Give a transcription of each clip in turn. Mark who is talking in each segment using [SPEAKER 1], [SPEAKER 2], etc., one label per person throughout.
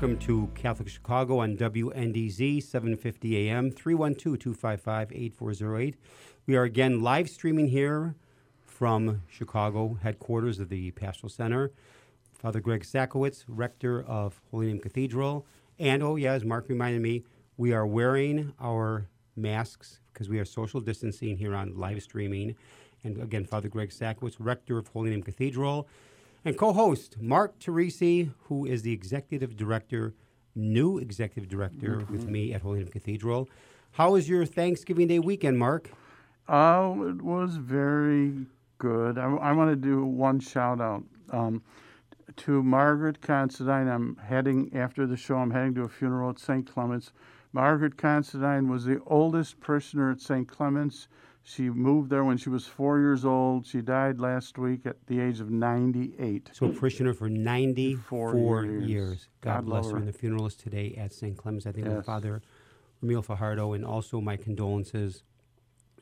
[SPEAKER 1] Welcome to Catholic Chicago on WNDZ 750 AM 312-255-8408. We are again live streaming here from Chicago headquarters of the Pastoral Center. Father Greg Sakowicz, rector of Holy Name Cathedral, and oh yeah, as Mark reminded me, we are wearing our masks because we are social distancing here on live streaming. And again, Father Greg Sakowicz, rector of Holy Name Cathedral and co-host Mark Teresi, who is the executive director, new executive director mm-hmm. with me at Holy Name Cathedral. How was your Thanksgiving Day weekend, Mark?
[SPEAKER 2] Oh, it was very good. I, I want to do one shout out um, to Margaret Considine. I'm heading after the show. I'm heading to a funeral at St. Clement's. Margaret Considine was the oldest parishioner at St. Clement's. She moved there when she was four years old. She died last week at the age of 98.
[SPEAKER 1] So, a parishioner for 94 years. years. God, God bless her. And the funeral is today at St. Clement's. I think yes. Father Ramil Fajardo, and also my condolences,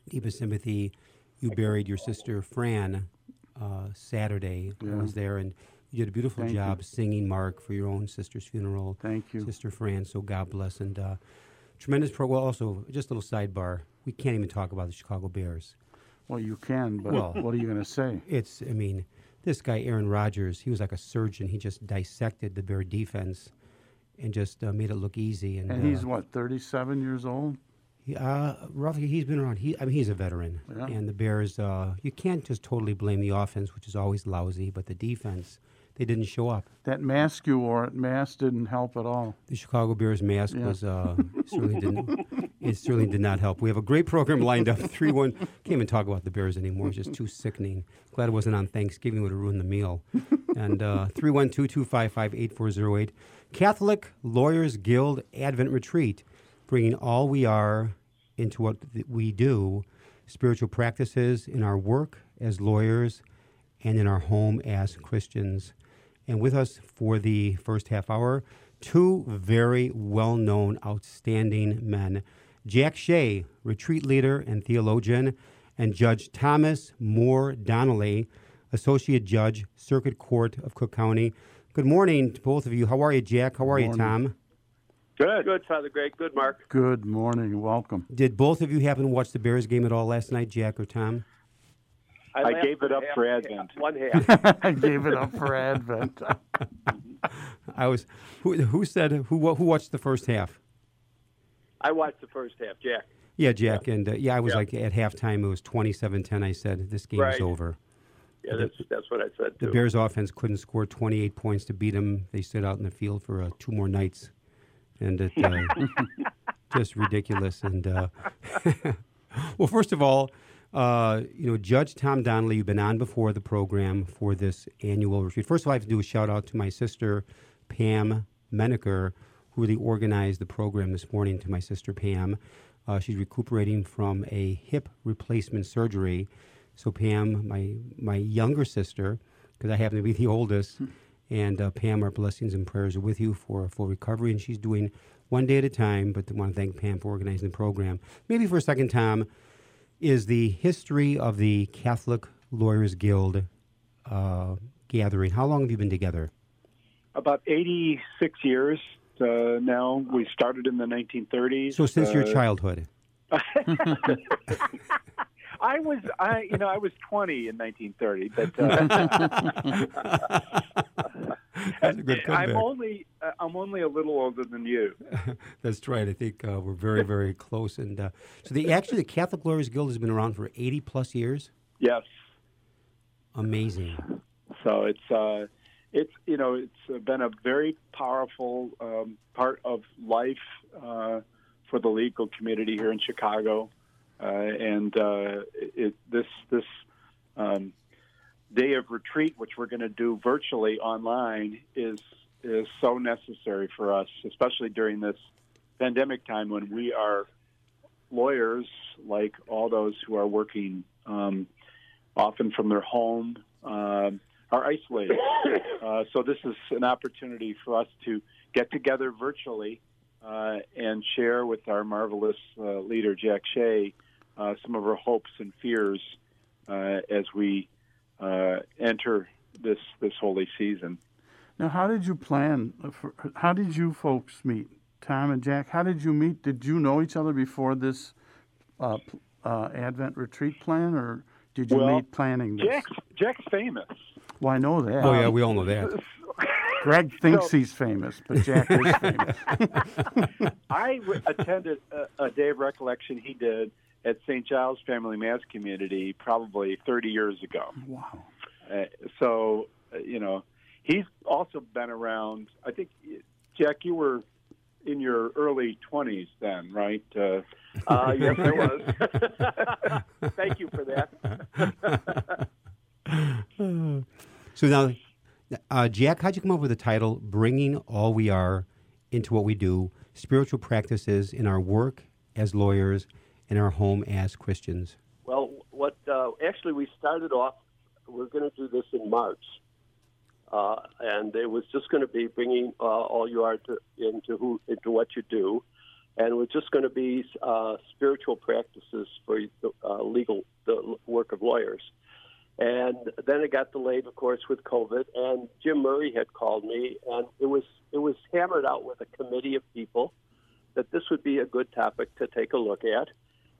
[SPEAKER 1] deepest sympathy. You buried your sister Fran uh, Saturday. Yeah. I was there, and you did a beautiful Thank job you. singing, Mark, for your own sister's funeral.
[SPEAKER 2] Thank you.
[SPEAKER 1] Sister Fran, so God bless. And uh, tremendous pro. Well, also, just a little sidebar we can't even talk about the Chicago Bears.
[SPEAKER 2] Well, you can, but well, what are you going to say?
[SPEAKER 1] It's, I mean, this guy Aaron Rodgers, he was like a surgeon. He just dissected the Bear defense and just uh, made it look easy.
[SPEAKER 2] And, and he's uh, what, 37 years old?
[SPEAKER 1] He, uh, roughly, he's been around. He, I mean, he's a veteran. Yeah. And the Bears, uh, you can't just totally blame the offense, which is always lousy, but the defense they didn't show up.
[SPEAKER 2] That mask you wore at mask didn't help at all.
[SPEAKER 1] The Chicago Bears mask yeah. was uh, certainly didn't. It certainly did not help. We have a great program lined up. Three one. Can't even talk about the Bears anymore. It's just too sickening. Glad it wasn't on Thanksgiving. Would have ruined the meal. And uh, three one two two five five eight four zero eight. Catholic Lawyers Guild Advent Retreat, bringing all we are into what we do, spiritual practices in our work as lawyers, and in our home as Christians. And with us for the first half hour, two very well known, outstanding men Jack Shea, retreat leader and theologian, and Judge Thomas More Donnelly, Associate Judge, Circuit Court of Cook County. Good morning to both of you. How are you, Jack? How are you, Tom?
[SPEAKER 3] Good. Good, Father Greg. Good, Mark.
[SPEAKER 2] Good morning. Welcome.
[SPEAKER 1] Did both of you happen to watch the Bears game at all last night, Jack or Tom?
[SPEAKER 3] I, I gave it up for Advent.
[SPEAKER 2] One half. I gave it up for Advent.
[SPEAKER 1] I was. Who, who said who? Who watched the first half?
[SPEAKER 3] I watched the first half, Jack.
[SPEAKER 1] Yeah, Jack, yeah. and uh, yeah, I was yeah. like at halftime. It was 27-10. I said this game
[SPEAKER 3] right.
[SPEAKER 1] is over.
[SPEAKER 3] Yeah, that's, the, that's what I said.
[SPEAKER 1] Too. The Bears' offense couldn't score 28 points to beat them. They stood out in the field for uh, two more nights, and it uh, just ridiculous. And uh, well, first of all, uh, you know, Judge Tom Donnelly, you've been on before the program for this annual retreat. First of all, I have to do a shout out to my sister, Pam Menaker, who really organized the program this morning to my sister, Pam. Uh, she's recuperating from a hip replacement surgery. So, Pam, my, my younger sister, because I happen to be the oldest, hmm. and uh, Pam, our blessings and prayers are with you for a full recovery. And she's doing one day at a time, but I want to thank Pam for organizing the program. Maybe for a second, Tom, is the history of the Catholic Lawyers Guild uh, gathering. How long have you been together?
[SPEAKER 4] About 86 years uh, now. We started in the 1930s.
[SPEAKER 1] So since uh, your childhood.
[SPEAKER 4] I was, I you know, I was 20 in 1930, but uh, That's a good comeback. I'm only, uh, I'm only a little older than you.
[SPEAKER 1] That's right. I think uh, we're very, very close. And uh, so, the actually, the Catholic Lawyers Guild has been around for 80 plus years.
[SPEAKER 4] Yes.
[SPEAKER 1] Amazing.
[SPEAKER 4] So it's uh, it's you know it's been a very powerful um, part of life uh, for the legal community here in Chicago, uh, and uh, it, this this um, day of retreat, which we're going to do virtually online, is is so necessary for us, especially during this pandemic time when we are lawyers, like all those who are working um, often from their home, uh, are isolated. Uh, so this is an opportunity for us to get together virtually uh, and share with our marvelous uh, leader, Jack Shea, uh, some of our hopes and fears uh, as we enter this this holy season.
[SPEAKER 2] Now, how did you plan? For, how did you folks meet? Tom and Jack, how did you meet? Did you know each other before this uh, uh, Advent retreat plan, or did you
[SPEAKER 4] well,
[SPEAKER 2] meet planning this?
[SPEAKER 4] Jack's, Jack's famous.
[SPEAKER 2] Well, I know that.
[SPEAKER 1] Oh, yeah, we all know that.
[SPEAKER 2] Greg thinks so, he's famous, but Jack is famous.
[SPEAKER 4] I attended a, a day of recollection he did at St. Giles Family Mass Community probably 30 years ago.
[SPEAKER 2] Wow.
[SPEAKER 4] Uh, so, uh, you know, he's also been around. I think, Jack, you were in your early 20s then, right? Uh,
[SPEAKER 3] uh, yes, I was. Thank you for that.
[SPEAKER 1] so now, uh, Jack, how'd you come up with the title "Bringing All We Are into What We Do: Spiritual Practices in Our Work as Lawyers and Our Home as Christians"?
[SPEAKER 3] Well, what uh, actually we started off. We're going to do this in March, uh, and it was just going to be bringing uh, all you are to, into who into what you do, and it was just going to be uh, spiritual practices for the uh, legal the work of lawyers. And then it got delayed, of course, with COVID. And Jim Murray had called me, and it was it was hammered out with a committee of people that this would be a good topic to take a look at.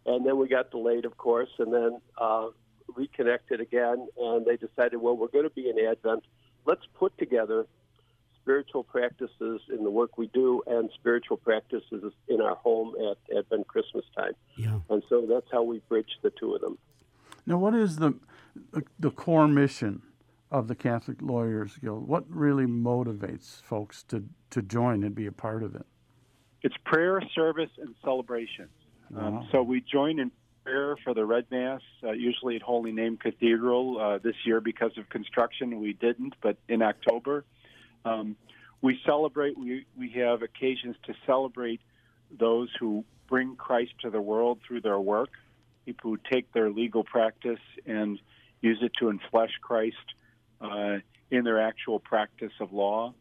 [SPEAKER 3] And then we got delayed, of course, and then uh, reconnected again, and they decided, well, we're going to be in Advent let's put together spiritual practices in the work we do and spiritual practices in our home at Advent Christmas time.
[SPEAKER 1] Yeah.
[SPEAKER 3] And so that's how we bridge the two of them.
[SPEAKER 2] Now, what is the the core mission of the Catholic Lawyers Guild? What really motivates folks to, to join and be a part of it?
[SPEAKER 4] It's prayer, service, and celebration. Wow. Um, so we join in prayer for the Red Mass, uh, usually at Holy Name Cathedral. Uh, this year, because of construction, we didn't, but in October. Um, we celebrate, we, we have occasions to celebrate those who bring Christ to the world through their work, people who take their legal practice and use it to enflesh Christ uh, in their actual practice of law,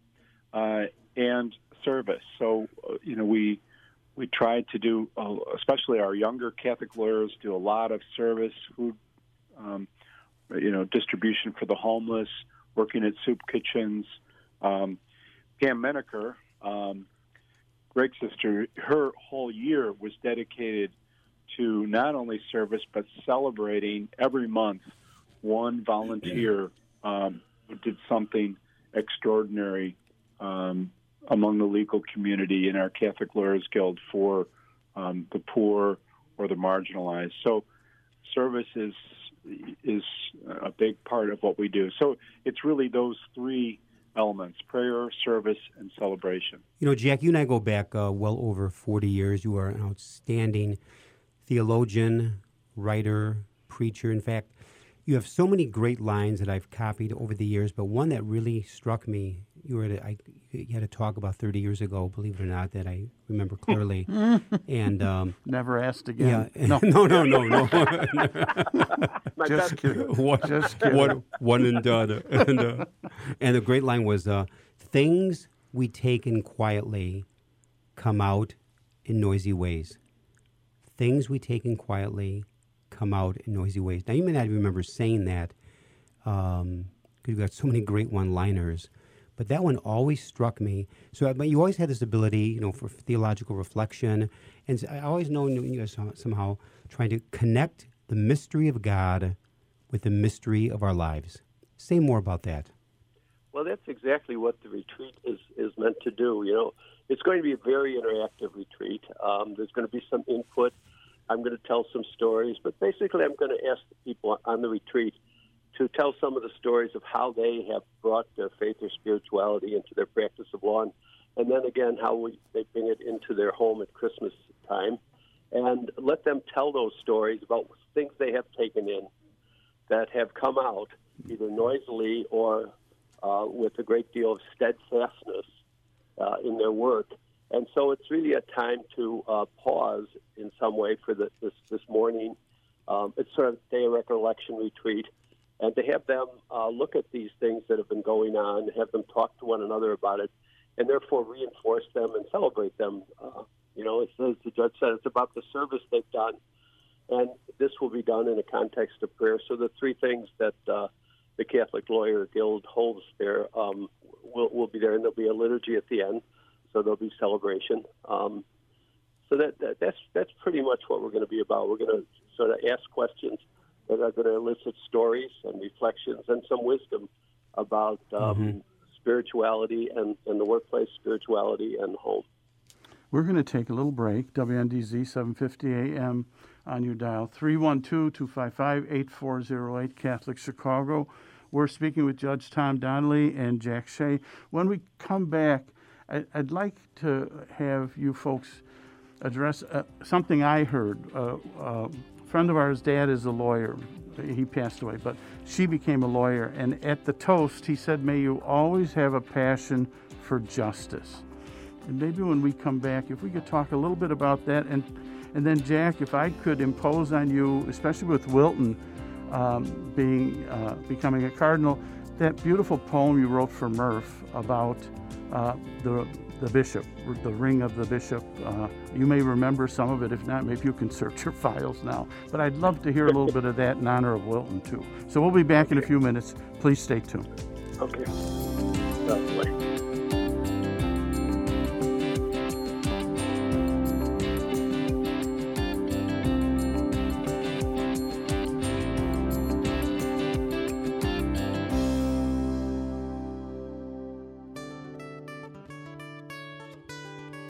[SPEAKER 4] uh, and service. So, uh, you know, we we tried to do, uh, especially our younger Catholic lawyers, do a lot of service, food, um, you know, distribution for the homeless, working at soup kitchens. Um, Pam Menaker, um, Greg's sister, her whole year was dedicated to not only service but celebrating every month one volunteer um, who did something extraordinary um, among the legal community in our Catholic Lawyers Guild for um, the poor or the marginalized. So service is is a big part of what we do. So it's really those three elements: prayer, service, and celebration.
[SPEAKER 1] You know, Jack, you and I go back uh, well over 40 years. You are an outstanding theologian, writer, preacher. In fact, you have so many great lines that I've copied over the years, but one that really struck me you were at a, I, you had a talk about 30 years ago, believe it or not, that I remember clearly. and um,
[SPEAKER 2] never asked again.
[SPEAKER 1] Yeah, no, no, no, no, no.
[SPEAKER 2] Just kidding.
[SPEAKER 1] One,
[SPEAKER 2] Just kidding.
[SPEAKER 1] One, one and done. And, uh, and the great line was, uh, "Things we take in quietly come out in noisy ways. Things we take in quietly come out in noisy ways." Now you may not remember saying that. Um, because you've got so many great one-liners. But that one always struck me. So, but you always had this ability, you know, for theological reflection, and I always know you guys somehow trying to connect the mystery of God with the mystery of our lives. Say more about that.
[SPEAKER 3] Well, that's exactly what the retreat is is meant to do. You know, it's going to be a very interactive retreat. Um, there's going to be some input. I'm going to tell some stories, but basically, I'm going to ask the people on the retreat to tell some of the stories of how they have brought their faith or spirituality into their practice of law, and, and then again how we, they bring it into their home at Christmas time, and let them tell those stories about things they have taken in that have come out either noisily or uh, with a great deal of steadfastness uh, in their work. And so it's really a time to uh, pause in some way for the, this, this morning. Um, it's sort of day of recollection retreat and to have them uh, look at these things that have been going on, have them talk to one another about it, and therefore reinforce them and celebrate them. Uh, you know, as, the judge said, it's about the service they've done, and this will be done in a context of prayer. So the three things that uh, the Catholic Lawyer Guild holds there um, will, will be there, and there'll be a liturgy at the end, so there'll be celebration. Um, so that, that that's that's pretty much what we're going to be about. We're going to sort of ask questions that are going to elicit stories and reflections and some wisdom about um, mm-hmm. spirituality and, and the workplace, spirituality and home.
[SPEAKER 2] We're going to take a little break. WNDZ 750 AM on your dial 312-255-8408 Catholic Chicago. We're speaking with Judge Tom Donnelly and Jack Shea. When we come back, I'd like to have you folks address uh, something I heard. Uh, uh, friend of ours' dad is a lawyer. He passed away, but she became a lawyer. And at the toast, he said, May you always have a passion for justice. And maybe when we come back, if we could talk a little bit about that. And, and then, Jack, if I could impose on you, especially with Wilton um, being, uh, becoming a cardinal, that beautiful poem you wrote for Murph about uh, the the bishop, the ring of the bishop. Uh, you may remember some of it. If not, maybe you can search your files now. But I'd love to hear a little bit of that in honor of Wilton, too. So we'll be back okay. in a few minutes. Please stay tuned.
[SPEAKER 3] Okay.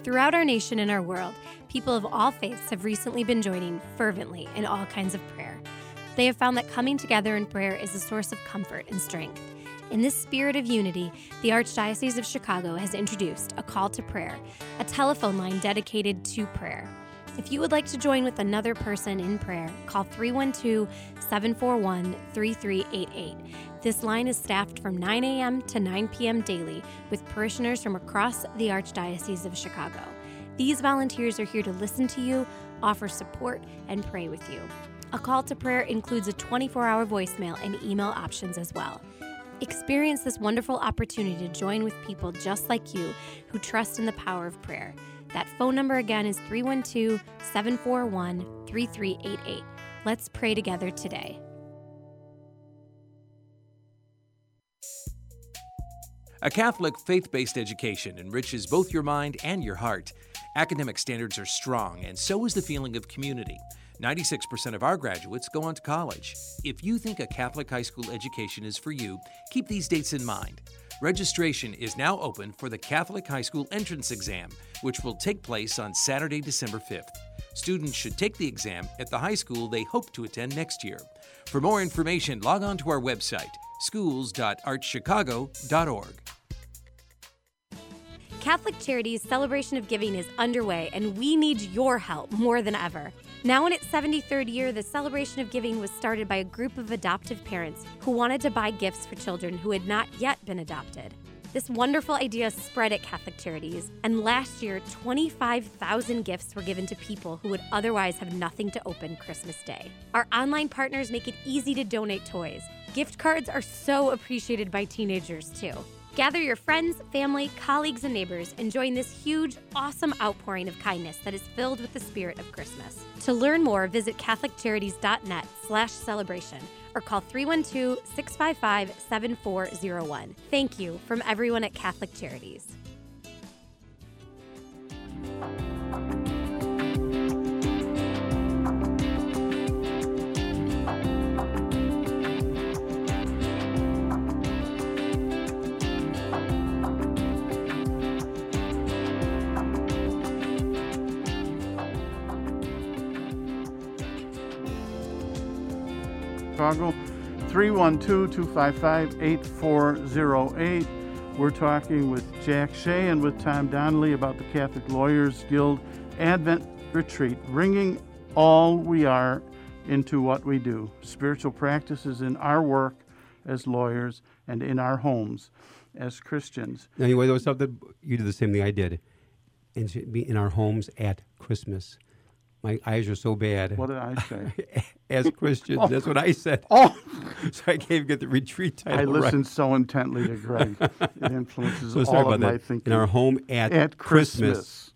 [SPEAKER 5] Throughout our nation and our world, people of all faiths have recently been joining fervently in all kinds of prayer. They have found that coming together in prayer is a source of comfort and strength. In this spirit of unity, the Archdiocese of Chicago has introduced a call to prayer, a telephone line dedicated to prayer. If you would like to join with another person in prayer, call 312 741 3388. This line is staffed from 9 a.m. to 9 p.m. daily with parishioners from across the Archdiocese of Chicago. These volunteers are here to listen to you, offer support, and pray with you. A call to prayer includes a 24 hour voicemail and email options as well. Experience this wonderful opportunity to join with people just like you who trust in the power of prayer. That phone number again is 312 741 3388. Let's pray together today.
[SPEAKER 6] A Catholic faith based education enriches both your mind and your heart. Academic standards are strong, and so is the feeling of community. 96% of our graduates go on to college. If you think a Catholic high school education is for you, keep these dates in mind. Registration is now open for the Catholic High School Entrance Exam, which will take place on Saturday, December 5th. Students should take the exam at the high school they hope to attend next year. For more information, log on to our website, schools.archchicago.org.
[SPEAKER 5] Catholic Charities' celebration of giving is underway, and we need your help more than ever. Now, in its 73rd year, the celebration of giving was started by a group of adoptive parents who wanted to buy gifts for children who had not yet been adopted. This wonderful idea spread at Catholic Charities, and last year, 25,000 gifts were given to people who would otherwise have nothing to open Christmas Day. Our online partners make it easy to donate toys. Gift cards are so appreciated by teenagers, too. Gather your friends, family, colleagues, and neighbors and join this huge, awesome outpouring of kindness that is filled with the spirit of Christmas. To learn more, visit catholiccharities.net slash celebration or call 312-655-7401. Thank you from everyone at Catholic Charities.
[SPEAKER 2] Chicago. 312 255 8408. We're talking with Jack Shea and with Tom Donnelly about the Catholic Lawyers Guild Advent Retreat, bringing all we are into what we do spiritual practices in our work as lawyers and in our homes as Christians.
[SPEAKER 1] Anyway, there was something you did the same thing I did. In our homes at Christmas. My eyes are so bad.
[SPEAKER 2] What did I say?
[SPEAKER 1] As Christians, oh. that's what I said.
[SPEAKER 2] Oh,
[SPEAKER 1] so I can't even get the retreat title.
[SPEAKER 2] I listened
[SPEAKER 1] right.
[SPEAKER 2] so intently to Greg. It influences
[SPEAKER 1] so
[SPEAKER 2] all
[SPEAKER 1] of
[SPEAKER 2] my
[SPEAKER 1] that.
[SPEAKER 2] thinking.
[SPEAKER 1] In our home at,
[SPEAKER 2] at
[SPEAKER 1] Christmas.
[SPEAKER 2] Christmas.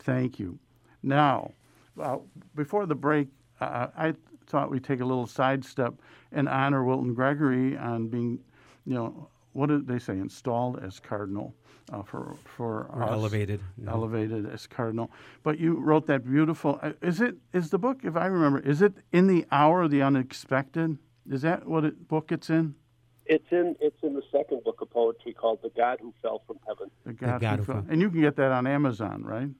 [SPEAKER 2] Thank you. Now, uh, before the break, uh, I thought we'd take a little sidestep and honor Wilton Gregory on being, you know, what did they say, installed as cardinal uh, for for
[SPEAKER 1] or
[SPEAKER 2] us,
[SPEAKER 1] elevated,
[SPEAKER 2] elevated as cardinal. But you wrote that beautiful. Uh, is it is the book? If I remember, is it in the hour of the unexpected? Is that what it, book it's in?
[SPEAKER 3] It's in it's in the second book of poetry called "The God Who Fell from Heaven."
[SPEAKER 2] The God,
[SPEAKER 1] the God
[SPEAKER 2] who
[SPEAKER 1] who
[SPEAKER 2] fell.
[SPEAKER 1] fell.
[SPEAKER 2] And you can get that on Amazon, right?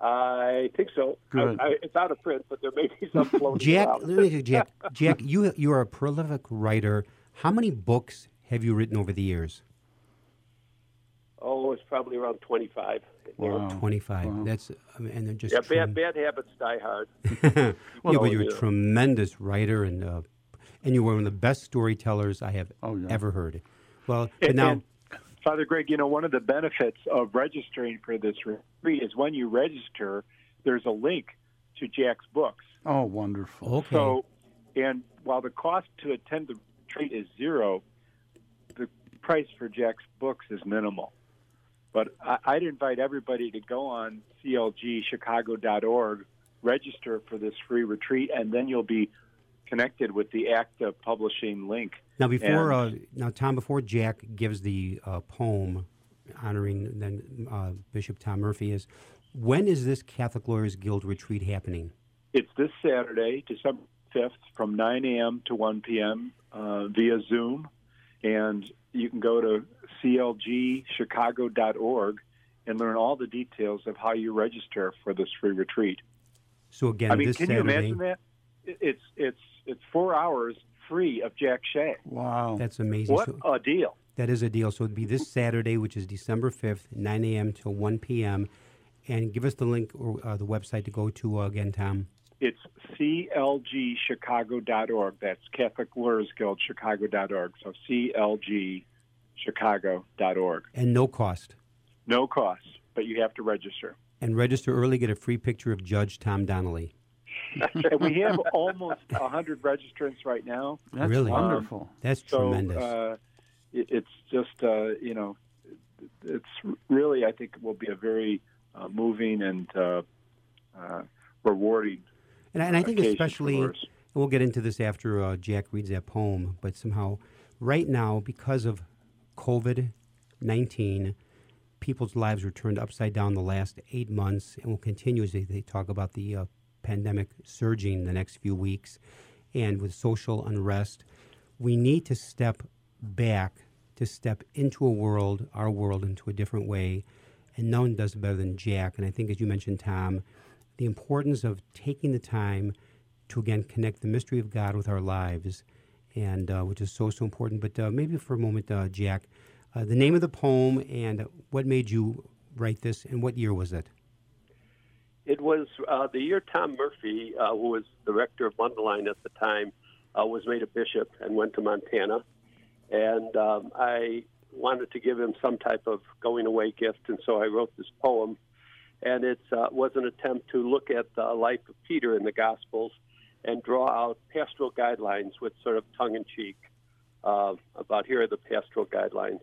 [SPEAKER 3] I think so.
[SPEAKER 2] Good.
[SPEAKER 3] I, I, it's out of print, but there may be some floating
[SPEAKER 1] Jack,
[SPEAKER 3] around.
[SPEAKER 1] let me Jack, Jack, you you are a prolific writer. How many books have you written over the years?
[SPEAKER 3] Oh, it's probably around twenty-five.
[SPEAKER 2] Wow.
[SPEAKER 1] Twenty-five.
[SPEAKER 2] Wow.
[SPEAKER 1] That's I mean, and they're just
[SPEAKER 3] Yeah,
[SPEAKER 1] trem-
[SPEAKER 3] bad bad habits die hard.
[SPEAKER 1] yeah, but you're
[SPEAKER 3] yeah.
[SPEAKER 1] a tremendous writer and uh, and you were one of the best storytellers I have
[SPEAKER 2] Oh, yeah.
[SPEAKER 1] ever heard. Well, but
[SPEAKER 4] And-
[SPEAKER 1] now
[SPEAKER 4] and, Father Greg, you know, one of the benefits of registering for this retreat is when you register, there's a link to Jack's books.
[SPEAKER 2] Oh, wonderful.
[SPEAKER 1] okay,
[SPEAKER 4] So, and while the cost to attend the retreat is zero, the price for Jack's books is minimal. But I, I'd invite everybody to go on clgchicago.org, register for this free retreat, and then you'll be connected with the ACTA publishing link.
[SPEAKER 1] now before uh, now Tom, before Jack gives the uh, poem honoring then uh, Bishop Tom Murphy is when is this Catholic Lawyers Guild retreat happening?
[SPEAKER 4] It's this Saturday, December 5th, from 9 a.m. to 1 p.m. Uh, via Zoom. And you can go to clgchicago.org and learn all the details of how you register for this free retreat.
[SPEAKER 1] So again,
[SPEAKER 4] I mean,
[SPEAKER 1] this
[SPEAKER 4] can
[SPEAKER 1] Saturday.
[SPEAKER 4] you imagine that? It's it's it's four hours free of Jack Shea.
[SPEAKER 2] Wow.
[SPEAKER 1] That's amazing.
[SPEAKER 4] What
[SPEAKER 1] So-
[SPEAKER 4] a deal!
[SPEAKER 1] That is a deal. So it'd be this Saturday, which is December 5th, 9 a.m. till 1 p.m. And give us the link or uh, the website to go to uh, again, Tom.
[SPEAKER 4] It's clgchicago.org. That's Catholic Lawyers Guild Chicago.org. So clgchicago.org.
[SPEAKER 1] And no cost.
[SPEAKER 4] No cost, but you have to register.
[SPEAKER 1] And register early, get a free picture of Judge Tom Donnelly.
[SPEAKER 4] and we have almost 100 registrants right now.
[SPEAKER 2] That's
[SPEAKER 1] really?
[SPEAKER 2] wonderful.
[SPEAKER 1] That's
[SPEAKER 4] So
[SPEAKER 1] tremendous.
[SPEAKER 4] uh, it, it's just, uh, you know, it's really, I think, will be a very uh, moving and uh, uh, rewarding.
[SPEAKER 1] And, I- and I think especially, and we'll get into this after uh, Jack reads that poem, but somehow, right now, because of COVID 19, people's lives were turned upside down the last eight months and will continue as they, they talk about the uh, pandemic surging the next few weeks. And with social unrest, we need to step back to step into a world, our world, into a different way. And no one does it better than Jack. And I think, as you mentioned, Tom, the importance of taking the time to again connect the mystery of God with our lives, and uh, which is so so important. But uh, maybe for a moment, uh, Jack, uh, the name of the poem and what made you write this, and what year was it?
[SPEAKER 3] It was uh, the year Tom Murphy, uh, who was the rector of Mundelein at the time, was made a bishop and went to Montana. And um, I wanted to give him some type of going away gift, and so I wrote this poem. And it uh, was an attempt to look at the life of Peter in the Gospels and draw out pastoral guidelines with sort of tongue in cheek uh, about here are the pastoral guidelines.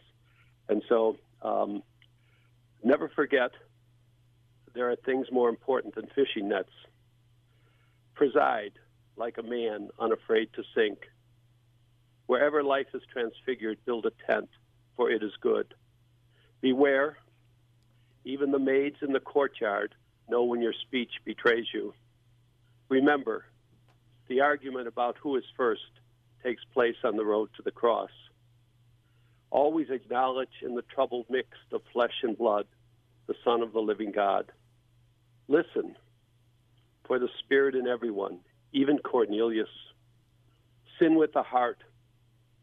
[SPEAKER 3] And so um, never forget there are things more important than fishing nets. Preside like a man unafraid to sink. Wherever life is transfigured, build a tent, for it is good. Beware, even the maids in the courtyard know when your speech betrays you. Remember, the argument about who is first takes place on the road to the cross. Always acknowledge in the troubled mix of flesh and blood the Son of the living God. Listen for the Spirit in everyone, even Cornelius. Sin with the heart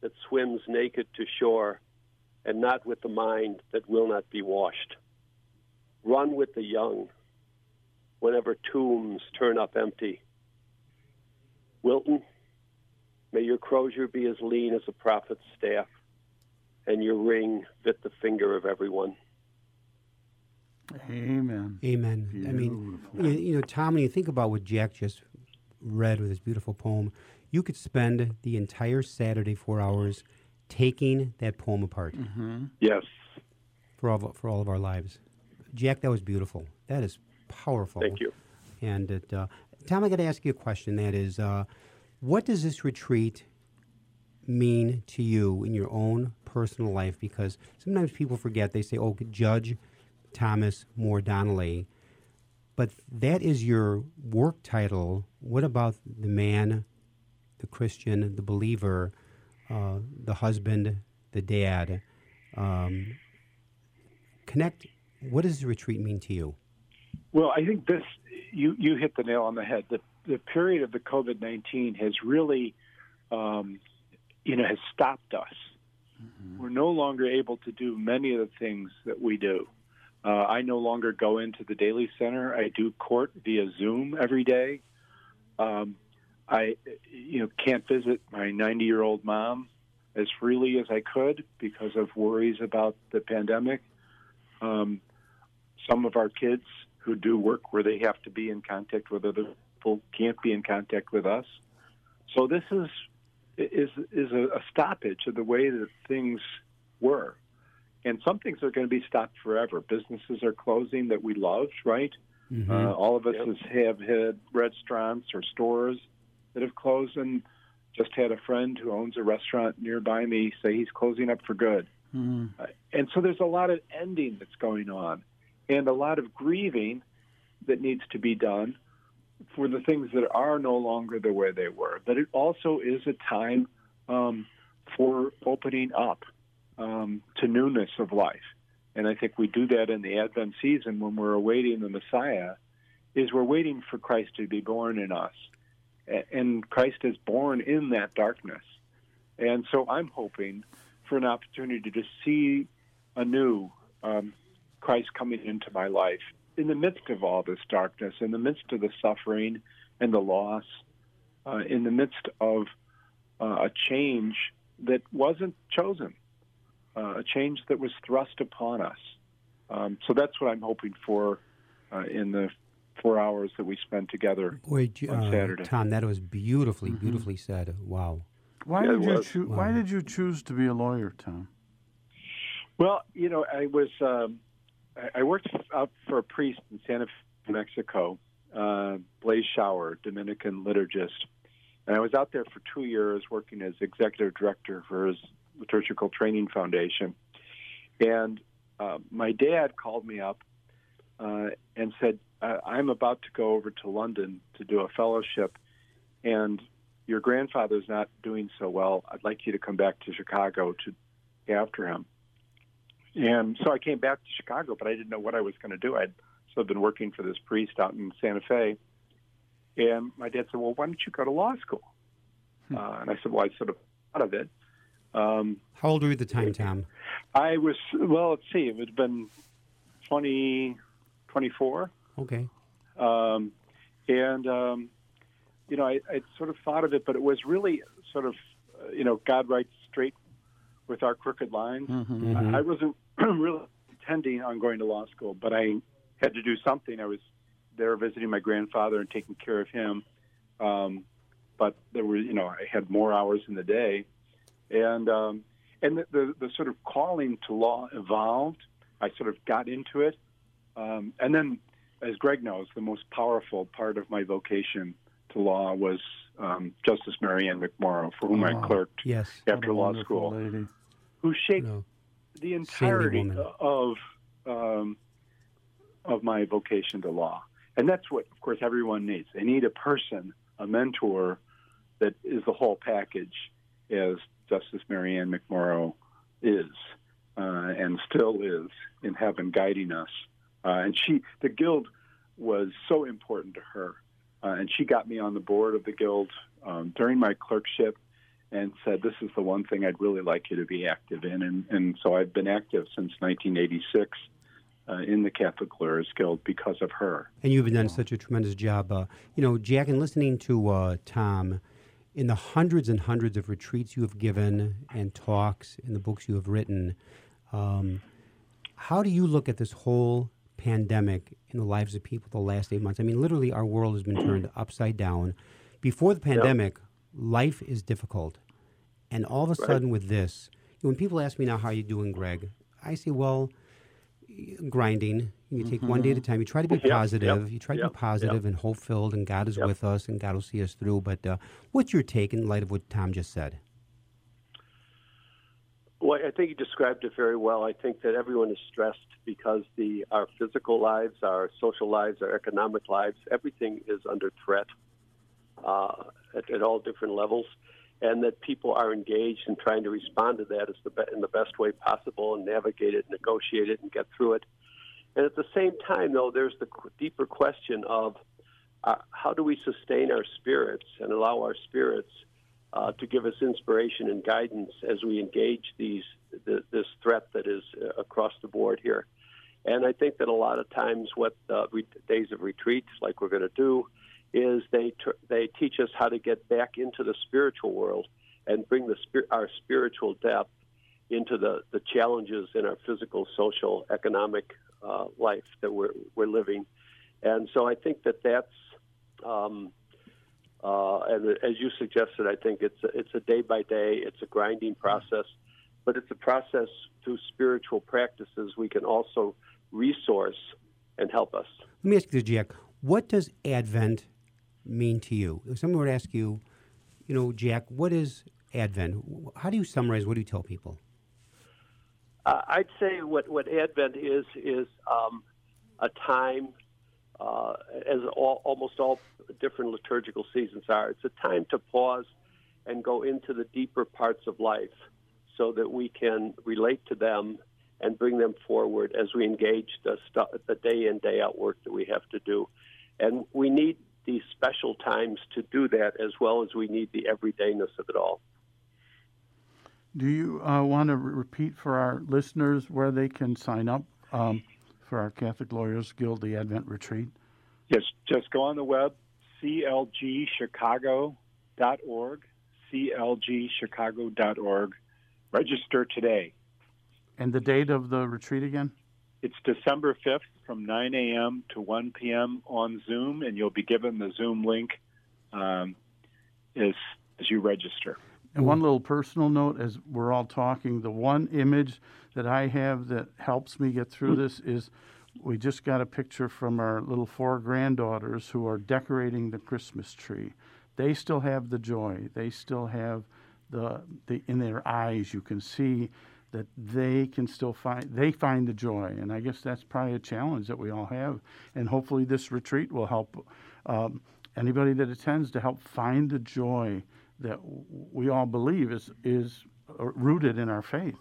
[SPEAKER 3] that swims naked to shore, and not with the mind that will not be washed. Run with the young whenever tombs turn up empty. Wilton, may your crozier be as lean as a prophet's staff, and your ring fit the finger of everyone.
[SPEAKER 2] Amen.
[SPEAKER 1] Amen. I mean, you, you know, Tom, when you think about what Jack just read with his beautiful poem, you could spend the entire Saturday, four hours, taking that poem apart mm-hmm.
[SPEAKER 4] Yes.
[SPEAKER 1] for all of, for all of our lives. Jack, that was beautiful. That is powerful.
[SPEAKER 3] Thank you.
[SPEAKER 1] And it, uh, Tom, I got to ask you a question. That is, uh, what does this retreat mean to you in your own personal life? Because sometimes people forget. They say, "Oh, Judge Thomas More Donnelly," but that is your work title. What about the man, the Christian, the believer, uh, the husband, the dad? Um, connect. What does the retreat mean to you?
[SPEAKER 4] Well, I think this you you hit the nail on the head. The the period of the COVID nineteen has really, um, you know, has stopped us. We're no longer able to do many of the things that we do. Uh, I no longer go into the Daley Center. I do court via Zoom every day. Um, I, you know, can't visit my 90 year old mom as freely as I could because of worries about the pandemic. Um, some of our kids who do work where they have to be in contact with other people can't be in contact with us. So this is is is a, a stoppage of the way that things were, and some things are going to be stopped forever. Businesses are closing that we loved, right? Uh, all of us
[SPEAKER 3] Yep.
[SPEAKER 4] have had restaurants or stores that have closed, and just had a friend who owns a restaurant nearby me say he's closing up for good. Uh, and so there's a lot of ending that's going on, and a lot of grieving that needs to be done for the things that are no longer the way they were. But it also is a time um, for opening up um, to newness of life. And I think we do that in the Advent season when we're awaiting the Messiah, is we're waiting for Christ to be born in us. And Christ is born in that darkness. And so I'm hoping for an opportunity to see anew um, Christ coming into my life in the midst of all this darkness, in the midst of the suffering and the loss, uh, in the midst of uh, a change that wasn't chosen, uh, a change that was thrust upon us. Um, so that's what I'm hoping for uh, in the four hours that we spend together.
[SPEAKER 1] Boy, J-
[SPEAKER 4] on
[SPEAKER 1] uh,
[SPEAKER 4] Saturday.
[SPEAKER 1] Tom, that was beautifully, beautifully said. Wow.
[SPEAKER 2] Why
[SPEAKER 3] Yeah,
[SPEAKER 2] did you
[SPEAKER 3] was.
[SPEAKER 2] choose? Why did you choose to be a lawyer, Tom?
[SPEAKER 4] Well, you know, I was um, I- worked out for a priest in Santa Fe, Mexico, uh, Blaise Shower, Dominican liturgist, and I was out there for two years working as executive director for his liturgical training foundation. And uh, my dad called me up uh, and said, "I'm about to go over to London to do a fellowship, and your grandfather's not doing so well. I'd like you to come back to Chicago to after him." And so I came back to Chicago, but I didn't know what I was going to do. I'd sort of been working for this priest out in Santa Fe. And my dad said, Well, why don't you go to law school? Uh, and I said, Well, I sort of thought of it. Um,
[SPEAKER 1] How old were you at the time, Tom?
[SPEAKER 4] I was, well, let's see, it had been 20, 24.
[SPEAKER 1] Okay.
[SPEAKER 4] Um, and, um, you know, I, I sort of thought of it, but it was really sort of, uh, you know, God writes straight with our crooked lines. I, I wasn't really intending on going to law school, but I had to do something. I was there visiting my grandfather and taking care of him. Um, but there were, you know, I had more hours in the day, and um, and the, the the sort of calling to law evolved. I sort of got into it, um, and then, as Greg knows, the most powerful part of my vocation to law was um, Justice Mary Ann McMorrow, for whom I
[SPEAKER 1] Oh,
[SPEAKER 4] clerked
[SPEAKER 1] Yes.
[SPEAKER 4] after law school,
[SPEAKER 2] lady.
[SPEAKER 4] Who shaped
[SPEAKER 1] No.
[SPEAKER 4] the entirety of um, of my vocation to law, and that's what, of course, everyone needs. They need a person, a mentor, that is the whole package, as Justice Mary Ann McMorrow is, uh, and still is in heaven, guiding us. Uh, and she, the guild, was so important to her, uh, and she got me on the board of the guild um, during my clerkship. And said, "This is the one thing I'd really like you to be active in." And and so I've been active since 1986 uh, in the Catholic Lawyers Guild because of her.
[SPEAKER 1] And you've done such a tremendous job. Uh, you know, Jack, and listening to uh, Tom, in the hundreds and hundreds of retreats you have given and talks and the books you have written, um, how do you look at this whole pandemic in the lives of people the last eight months? I mean, literally, our world has been turned upside down. Before the pandemic, yep. Life is difficult. And all of a sudden, with this, when people ask me now, how are you doing, Greg? I say, well, grinding. You take mm-hmm. one day at a mm-hmm. time. You try to be yep, positive. Yep, you try to yep, be positive and hope filled, and God is with us, and God will see us through. But uh, what's your take in light of what Tom just said?
[SPEAKER 3] Well, I think you described it very well. I think that everyone is stressed because the our physical lives, our social lives, our economic lives, everything is under threat uh, at, at all different levels and that people are engaged in trying to respond to that as the be- in the best way possible and navigate it, negotiate it, and get through it. And at the same time, though, there's the deeper question of uh, how do we sustain our spirits and allow our spirits uh, to give us inspiration and guidance as we engage these the, this threat that is uh, across the board here. And I think that a lot of times, what re- days of retreats, like we're going to do, is they tr- they teach us how to get back into the spiritual world and bring the spir- our spiritual depth into the, the challenges in our physical, social, economic uh, life that we're we're living, and so I think that that's um, uh, and as you suggested, I think it's a, it's a day by day, it's a grinding process, but it's a process through spiritual practices we can also resource and help us.
[SPEAKER 1] Let me ask you, Jack. What does Advent mean to you? If someone were to ask you, you know, Jack, what is Advent? How do you summarize? What do you tell people?
[SPEAKER 3] Uh, I'd say what, what Advent is is um, a time, uh, as all, almost all different liturgical seasons are. It's a time to pause and go into the deeper parts of life, so that we can relate to them and bring them forward as we engage the, st- the day in day out work that we have to do. And we need these special times to do that as well as we need the everydayness of it all.
[SPEAKER 2] Do you uh, want to repeat for our listeners where they can sign up um, for our Catholic Lawyers Guild, the Advent Retreat?
[SPEAKER 4] Yes, just go on the web, clgchicago.org, clgchicago.org. Register today.
[SPEAKER 2] And the date of the retreat again?
[SPEAKER 4] It's December 5th from 9 a.m. to 1 p.m. on Zoom, and you'll be given the Zoom link um, as, as you register.
[SPEAKER 2] And one little personal note as we're all talking, the one image that I have that helps me get through this is we just got a picture from our little four granddaughters who are decorating the Christmas tree. They still have the joy. They still have the, the in their eyes you can see that they can still find they find the joy. And i guess that's probably a challenge that we all have. And hopefully this retreat will help um, anybody that attends to help find the joy that we all believe is is uh, rooted in our faith.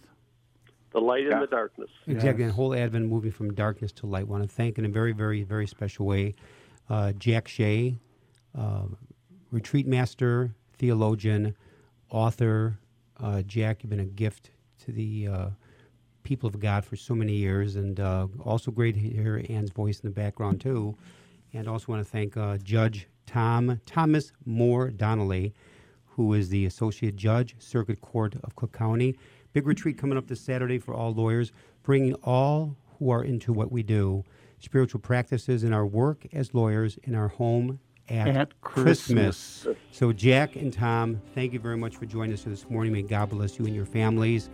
[SPEAKER 3] The light yeah. in the darkness.
[SPEAKER 1] Exactly. Yes. and whole advent moving from darkness to light. I want to thank in a very very very special way uh, jack shea uh, retreat master theologian author uh, jack you've been a gift to the uh, people of God for so many years, and uh, also great to hear Ann's voice in the background too. And also want to thank uh, Judge Tom Thomas More Donnelly, who is the Associate Judge, Circuit Court of Cook County. Big retreat coming up this Saturday for all lawyers, bringing all who are into what we do, spiritual practices in our work as lawyers, in our home at,
[SPEAKER 2] at Christmas.
[SPEAKER 1] Christmas. So, Jack and Tom, thank you very much for joining us this morning. May God bless you and your families.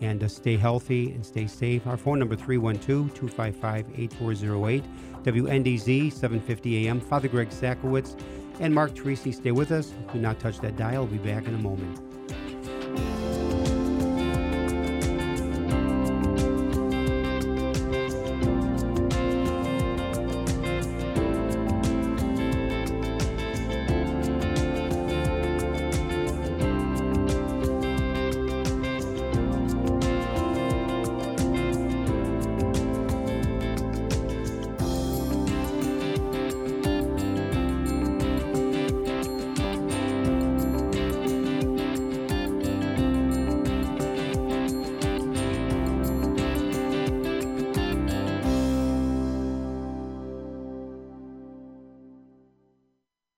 [SPEAKER 1] And uh, stay healthy and stay safe. Our phone number 312-255-8408. WNDZ 750 AM. Father Greg Sakowicz and Mark Teresi stay with us. Do not touch that dial. We'll be back in a moment.